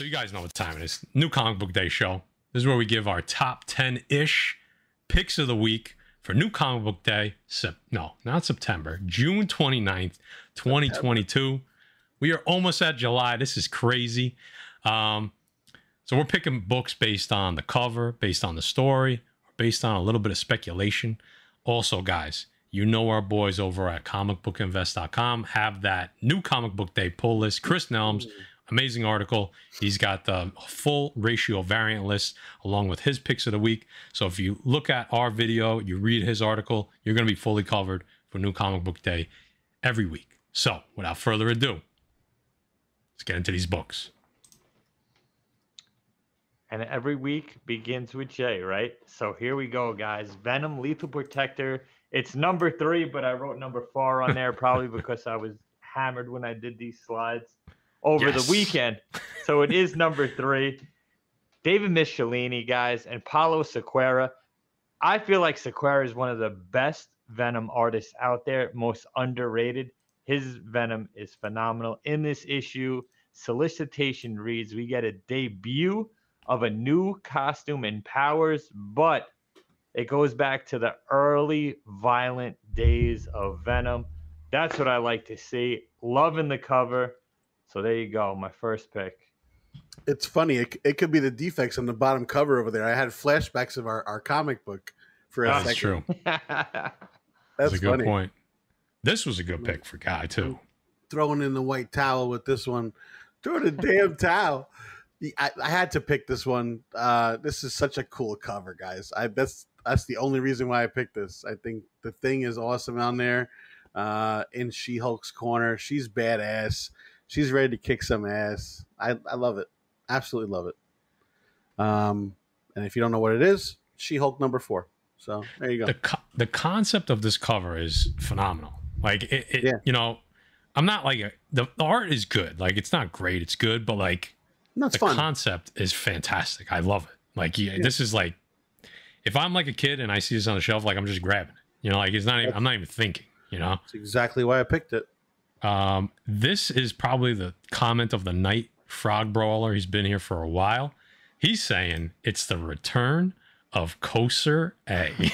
So you guys know what time it is. New comic book day show. This is where we give our top 10-ish picks of the week for new comic book day. Sep- no, not September. June 29th, 2022. We are almost at July. This is crazy. Um, so we're picking books based on the cover, based on the story, based on a little bit of speculation. Also, guys, you know our boys over at comicbookinvest.com have that new comic book day pull list. Chris Nelms, amazing article. He's got the full ratio variant list along with his picks of the week. So if you look at our video, you read his article, you're going to be fully covered for new comic book day every week. So without further ado, let's get into these books. And every week begins with J, right? So here we go, guys. Venom Lethal Protector. It's number three, but I wrote number four on there probably because I was hammered when I did these slides over Yes. the weekend. So it is number three. David Michelinie, guys, and Paulo Siqueira. I feel like Siqueira is one of the best Venom artists out there, most underrated. His Venom is phenomenal. In this issue, solicitation reads we get a debut of a new costume and powers, but it goes back to the early violent days of Venom. That's what I like to see. Loving the cover. So there you go, my first pick. It's funny. It, it could be the defects on the bottom cover over there. I had flashbacks of our, our comic book for a That's second. true. That's That's a good funny. point. This was a good pick for Guy, too. Throwing in the white towel with this one. Throw the damn towel. I, I had to pick this one. Uh, this is such a cool cover, guys. I that's that's the only reason why I picked this. I think the thing is awesome on there. Uh, in She Hulk's corner, she's badass. She's ready to kick some ass. I, I love it. Absolutely love it. Um, and if you don't know what it is, She Hulk number four. So there you go. the co- the concept of this cover is phenomenal. Like it, it Yeah. you know, I'm not like a, the, the art is good. Like it's not great, it's good, but like No, the fun. concept is fantastic. I love it. Like yeah, this is like if I'm like a kid and I see this on the shelf, like I'm just grabbing it. You know, like it's not even I'm not even thinking. You know, That's exactly why I picked it. Um, this is probably the comment of the night. Frog Brawler. He's been here for a while. He's saying it's the return of Koser A.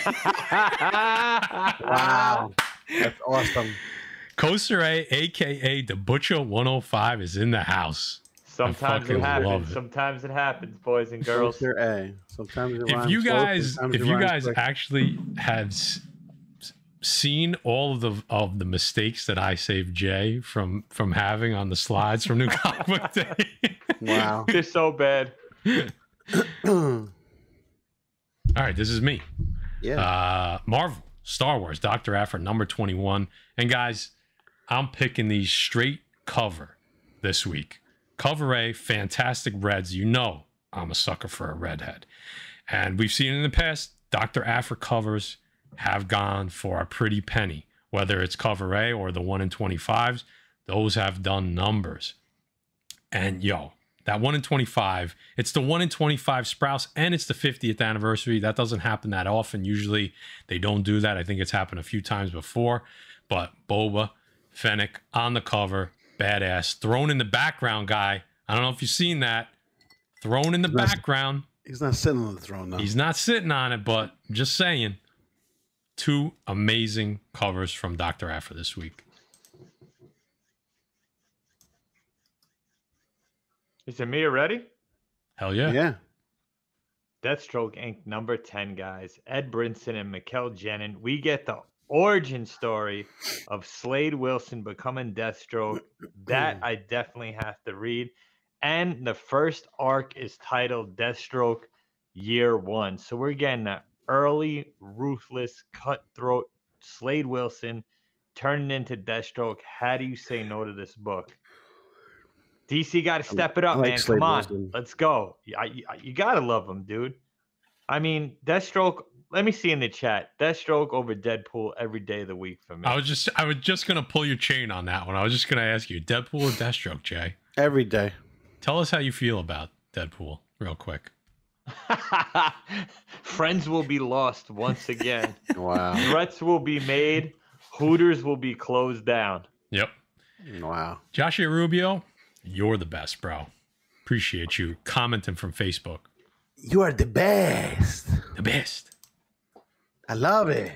Wow. That's awesome. Koser A, aka the Butcher 105, is in the house. Sometimes it happens. it. Sometimes it happens, boys and girls. They're A. Sometimes it If you guys, sometimes if you guys quick. actually have s- s- seen all of the of the mistakes that I saved Jay from from having on the slides from New Comic Book Day, wow. They're so bad. all right, this is me. yeah. Uh, Marvel, Star Wars, Doctor Aphra, number 21. And guys, I'm picking these straight cover this week. Cover A, fantastic reds. You know I'm a sucker for a redhead. And we've seen in the past, Dr. Aphra covers have gone for a pretty penny, whether it's cover A or the 1 in 25s. Those have done numbers. And yo, that 1 in 25, it's the 1 in 25 Sprouse and it's the 50th anniversary. That doesn't happen that often. Usually they don't do that. I think it's happened a few times before. But Boba, Fennec on the cover, badass. Thrown in the background guy. I don't know if you've seen that. Thrown in the Nice. background. He's not sitting on the throne though. He's not sitting on it, but just saying. Two amazing covers from Dr. Aphra this week. Is it me already? Hell yeah. yeah. Deathstroke Inc. number 10, guys. Ed Brisson and Mikel Janin. We get the origin story of Slade Wilson becoming Deathstroke. That I definitely have to read. And the first arc is titled Deathstroke Year One. So we're getting that early, ruthless, cutthroat Slade Wilson turning into Deathstroke. How do you say no to this book? DC got to step it up, like man. Slade Come on, Wilson. let's go. You, I- I- you gotta love him, dude. I mean, Deathstroke. Let me see in the chat. Deathstroke over Deadpool every day of the week for me. I was just I was just gonna pull your chain on that one. I was just gonna ask you, Deadpool or Deathstroke, Jay? Every day. Tell us how you feel about Deadpool, real quick. Friends will be lost once again. Wow. Threats will be made. Hooters will be closed down. Yep. wow. Joshua Rubio, you're the best, bro. Appreciate you commenting from Facebook. You are the best. The best. I love it.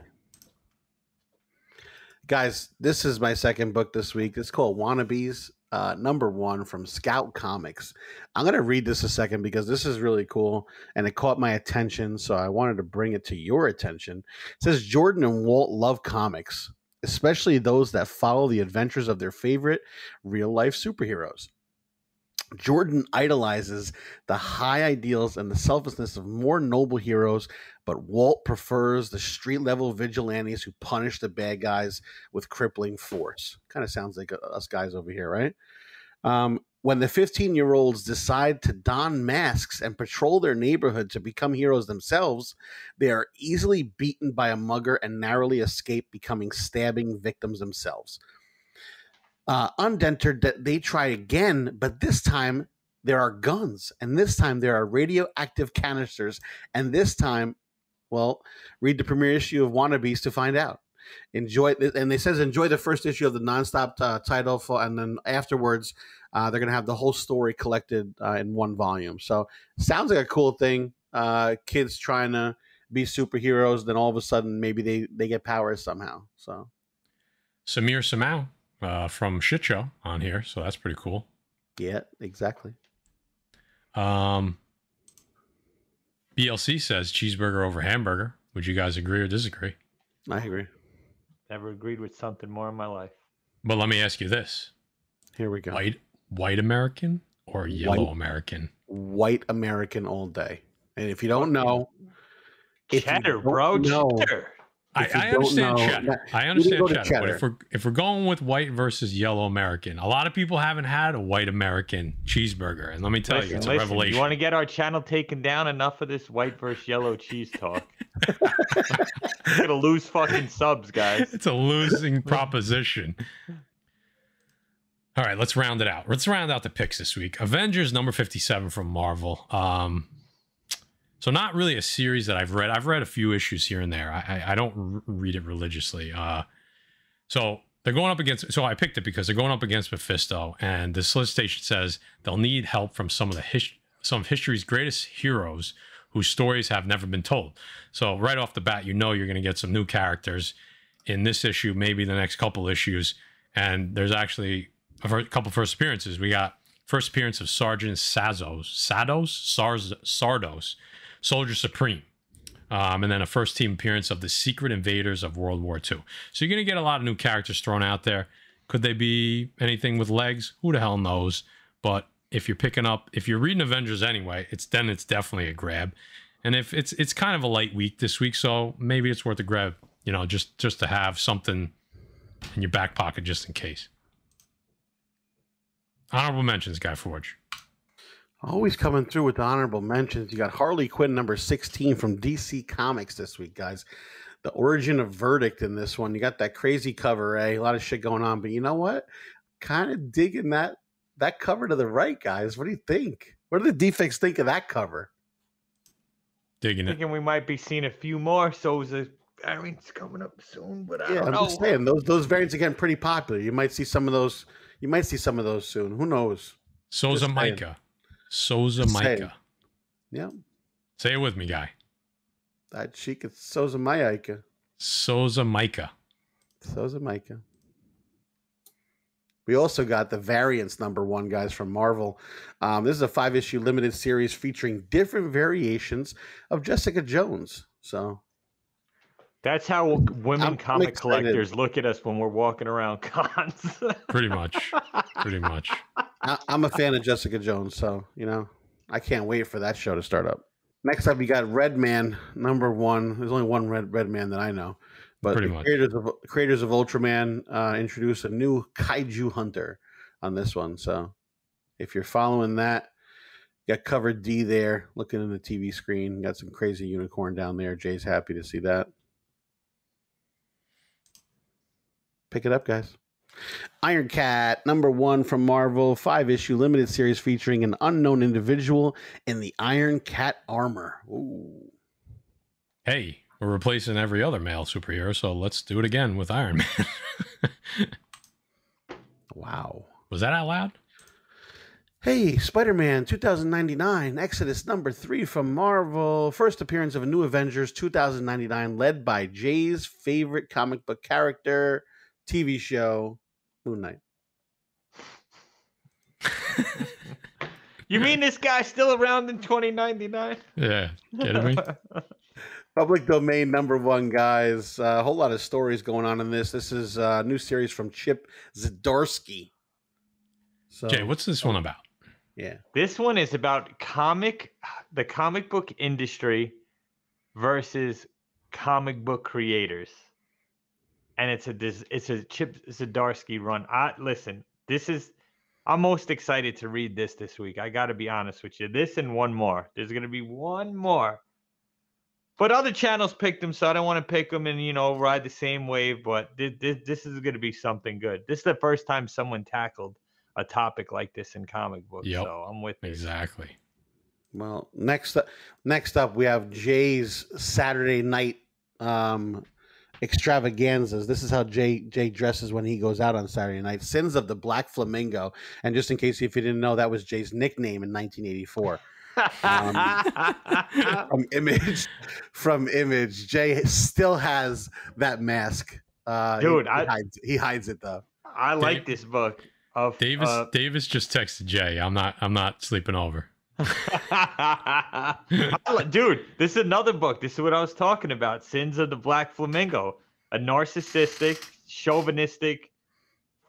Guys, this is my second book this week. It's called Wannabes, uh, number one from Scout Comics. I'm going to read this a second because this is really cool and it caught my attention. So I wanted to bring it to your attention. It says Jordan and Walt love comics, especially those that follow the adventures of their favorite real life superheroes. Jordan idolizes the high ideals and the selflessness of more noble heroes, but Walt prefers the street level vigilantes who punish the bad guys with crippling force. Kind of sounds like uh, us guys over here, right? Um, when the 15 year olds decide to don masks and patrol their neighborhood to become heroes themselves, they are easily beaten by a mugger and narrowly escape becoming stabbing victims themselves uh, undentered that they try again, but this time there are guns, and this time there are radioactive canisters, and this time, well, read the premiere issue of Wannabes to find out. Enjoy, and they says enjoy the first issue of the nonstop uh, title, for, and then afterwards uh, they're gonna have the whole story collected uh, in one volume. So sounds like a cool thing. Uh, kids trying to be superheroes, then all of a sudden maybe they they get powers somehow. So Samir Samau uh, from Shit Show on here, so that's pretty cool. Yeah, exactly. Um, BLC says cheeseburger over hamburger. Would you guys agree or disagree? I agree. Never agreed with something more in my life. But let me ask you this: Here we go. white white American or yellow White. American? White American all day. And if you don't know, if you Cheddar, bro. know- Cheddar. I, I understand know- cheddar. I understand go to cheddar, But if we're if we're going with white versus yellow American, a lot of people haven't had a white American cheeseburger, and let me tell you, Listen, a revelation. You want to get our channel taken down? Enough of this white versus yellow cheese talk. We're gonna lose fucking subs, guys. it's a losing proposition. All right, let's round it out. Let's round out the picks this week. Avengers number 57 from Marvel. Um so not really a series that I've read. I've read a few issues here and there. I I, don't read it religiously. Uh so they're going up against so I picked it because they're going up against Mephisto and the solicitation says they'll need help from some of the his, some of history's greatest heroes whose stories have never been told. So right off the bat, you know you're going to get some new characters in this issue, maybe the next couple issues. And there's actually a couple first appearances. We got first appearance of Sergeant Sazos, Sados, Sardos, Soldier Supreme. Um, and then a first team appearance of the Secret Invaders of World War II. So you're going to get a lot of new characters thrown out there. Could they be anything with legs? Who the hell knows? But if you're picking up, if you're reading Avengers anyway, it's then it's definitely a grab. And if it's it's kind of a light week this week, so maybe it's worth a grab. You know, just just to have something in your back pocket just in case. Honorable mentions, Guy Forge. Always coming through with the honorable mentions. You got Harley Quinn number 16 from DC Comics this week, guys. The origin of verdict in this one. You got that crazy cover, eh? A lot of shit going on, but you know what? Kind of digging that that cover to the right, guys. What do you think? What do the defects think of that cover? Digging it. Thinking we might be seeing a few more. So is the variants coming up soon, but I Yeah, don't I'm know. just saying those those variants are getting pretty popular. You might see some of those. You might see some of those soon. Who knows? Souza Just saying. Micah. Souza Just saying. Micah. Yeah, Say it with me, Guy. that she could. So's a Micah. Souza Micah. So's a Micah. We also got the variants number one, guys, from Marvel. Um, this is a five issue limited series featuring different variations of Jessica Jones. So That's how women I'm- I'm comic excited. collectors look at us when we're walking around cons. Pretty much. Pretty much. I, I'm a fan of Jessica Jones. So, you know, I can't wait for that show to start up. Next up, we got Red Man number one. There's only one Red Red Man that I know, but Pretty the much. creators of creators of Ultraman uh, introduced a new kaiju hunter on this one. So, if you're following that, you got covered D there, looking in the TV screen. Got some crazy unicorn down there. Jay's happy to see that. Pick it up, guys. Iron Cat, number one from Marvel, five issue limited series featuring an unknown individual in the Iron Cat armor. Ooh. Hey, we're replacing every other male superhero, so let's do it again with Iron Man. Wow. Was that out loud? Hey, Spider Man 2099, Exodus number three from Marvel. First appearance of a new Avengers 2099, led by Jay's favorite comic book character, TV show, Moon Knight. You mean this guy's still around in 2099? Yeah, kidding me? Public domain number one, guys. Uh, a whole lot of stories going on in this. This is a new series from Chip Zdarsky. So, Jay, what's this one about? yeah. This one is about comic, the comic book industry versus comic book creators, and it's a this it's a Chip Zdarsky run. I listen. This is I'm most excited to read this this week. I got to be honest with you. This and one more. There's gonna be one more. But other channels picked them, so I don't want to pick them and you know ride the same wave. But this, this, this is going to be something good. This is the first time someone tackled a topic like this in comic books. Yep. So I'm with you. Exactly. Well, next up, next up, we have Jay's Saturday night um, extravaganzas. This is how Jay Jay dresses when he goes out on Saturday night. Sins of the Black Flamingo. And just in case if you didn't know, that was Jay's nickname in 1984. from Image, from Image, Jay still has that mask. Uh, Dude, he, I- hides, he hides it though. I like this book of Davis uh, Davis just texted Jay. I'm not I'm not sleeping over. I li- Dude, this is another book. This is what I was talking about. Sins of the Black Flamingo. A narcissistic, chauvinistic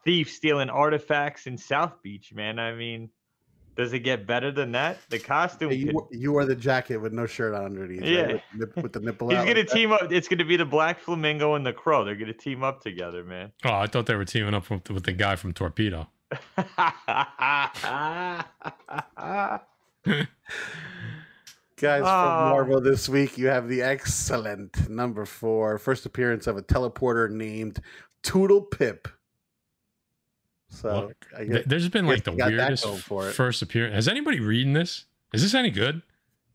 thief stealing artifacts in South Beach, man. I mean, does it get better than that? The costume. Hey, could- you, you wear the jacket with no shirt on underneath. right? Yeah. With, with the nipple He's out. gonna team up. It's gonna be the Black Flamingo and the Crow. They're gonna team up together, man. Oh, I thought they were teaming up with, with the guy from Torpedo. Guys, Oh. from ah. Marvel this week, you have the excellent number four first appearance of a teleporter named Toodle Pip. So Well, I guess, There's been like the you got weirdest for first appearance. Has anybody reading this? Is this any good?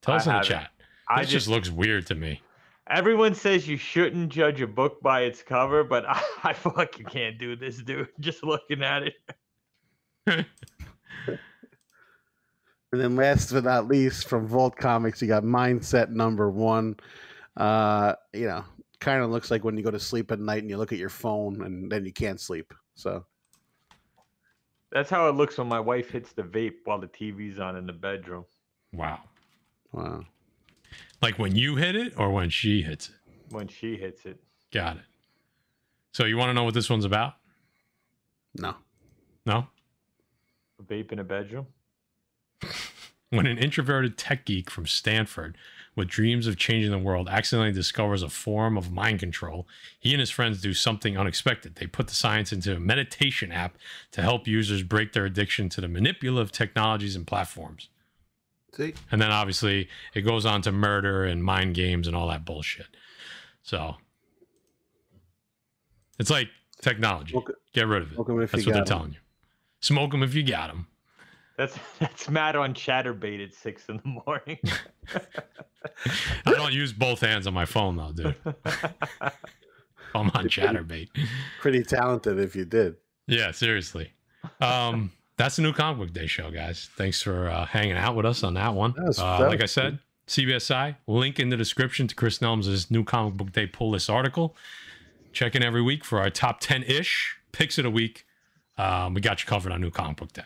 Tell I us in the haven't. chat. I This just just looks weird to me. everyone says you shouldn't judge a book by its cover, but I, I fucking can't do this, dude. Just looking at it. and then last but not least, from Vault Comics, you got Mindset number one. Uh, you know, kind of looks like when you go to sleep at night and you look at your phone and then you can't sleep. So That's how it looks when my wife hits the vape while the TV's on in the bedroom. Wow. wow. Like when you hit it or when she hits it. When she hits it. Got it. So you want to know what this one's about? No. No? A vape in a bedroom? When an introverted tech geek from Stanford with dreams of changing the world accidentally discovers a form of mind control, he and his friends do something unexpected. They put the science into a meditation app to help users break their addiction to the manipulative technologies and platforms. See? And then obviously it goes on to murder and mind games and all that bullshit. So it's like technology. Get rid of it. smoke 'em if That's what they're got 'em. telling you. Smoke them if you got them. That's that's Matt on Chaturbate at six in the morning. I don't use both hands on my phone though, dude. I'm on Chaturbate. Pretty talented if you did. Yeah, seriously. Um, that's the new comic book day show, guys. Thanks for uh, hanging out with us on that one. That was- uh, that like I was said, CBSI link in the description to Chris Nelms' new comic book day pull list article. Check in every week for our top ten ish picks of the week. Um, we got you covered on new comic book day.